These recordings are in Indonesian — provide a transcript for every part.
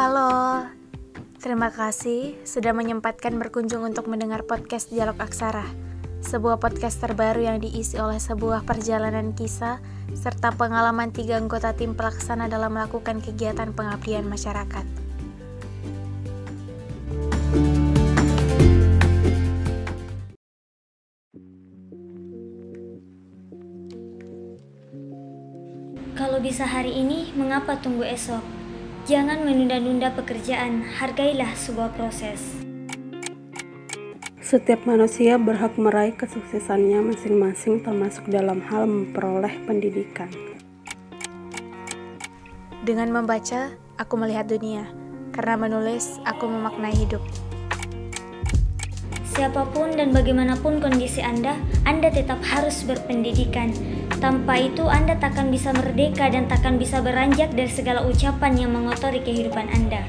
Halo, terima kasih sudah menyempatkan berkunjung untuk mendengar podcast Dialog Aksara, sebuah podcast terbaru yang diisi oleh sebuah perjalanan kisah serta pengalaman tiga anggota tim pelaksana dalam melakukan kegiatan pengabdian masyarakat. Kalau bisa hari ini, mengapa tunggu esok? Jangan menunda-nunda pekerjaan, hargailah sebuah proses. Setiap manusia berhak meraih kesuksesannya masing-masing termasuk dalam hal memperoleh pendidikan. Dengan membaca, aku melihat dunia. Karena menulis, aku memaknai hidup. Siapa pun dan bagaimanapun kondisi Anda, Anda tetap harus berpendidikan. Tanpa itu, Anda takkan bisa merdeka dan takkan bisa beranjak dari segala ucapan yang mengotori kehidupan Anda.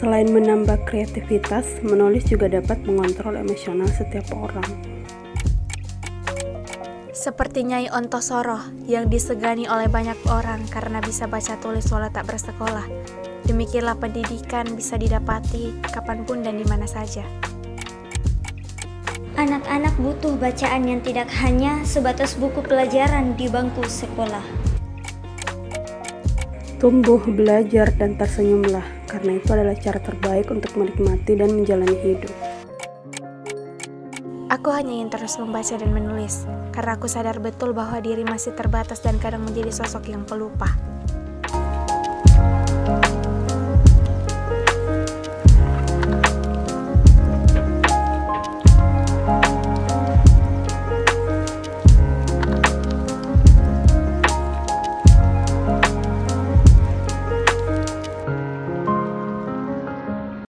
Selain menambah kreativitas, menulis juga dapat mengontrol emosional setiap orang. Seperti Nyai Ontosoro yang disegani oleh banyak orang karena bisa baca tulis walau tak bersekolah. Demikianlah pendidikan bisa didapati kapan pun dan di mana saja. Anak-anak butuh bacaan yang tidak hanya sebatas buku pelajaran di bangku sekolah. Tumbuh, belajar, dan tersenyumlah, karena itu adalah cara terbaik untuk menikmati dan menjalani hidup. Aku hanya ingin terus membaca dan menulis, karena aku sadar betul bahwa diri masih terbatas dan kadang menjadi sosok yang pelupa.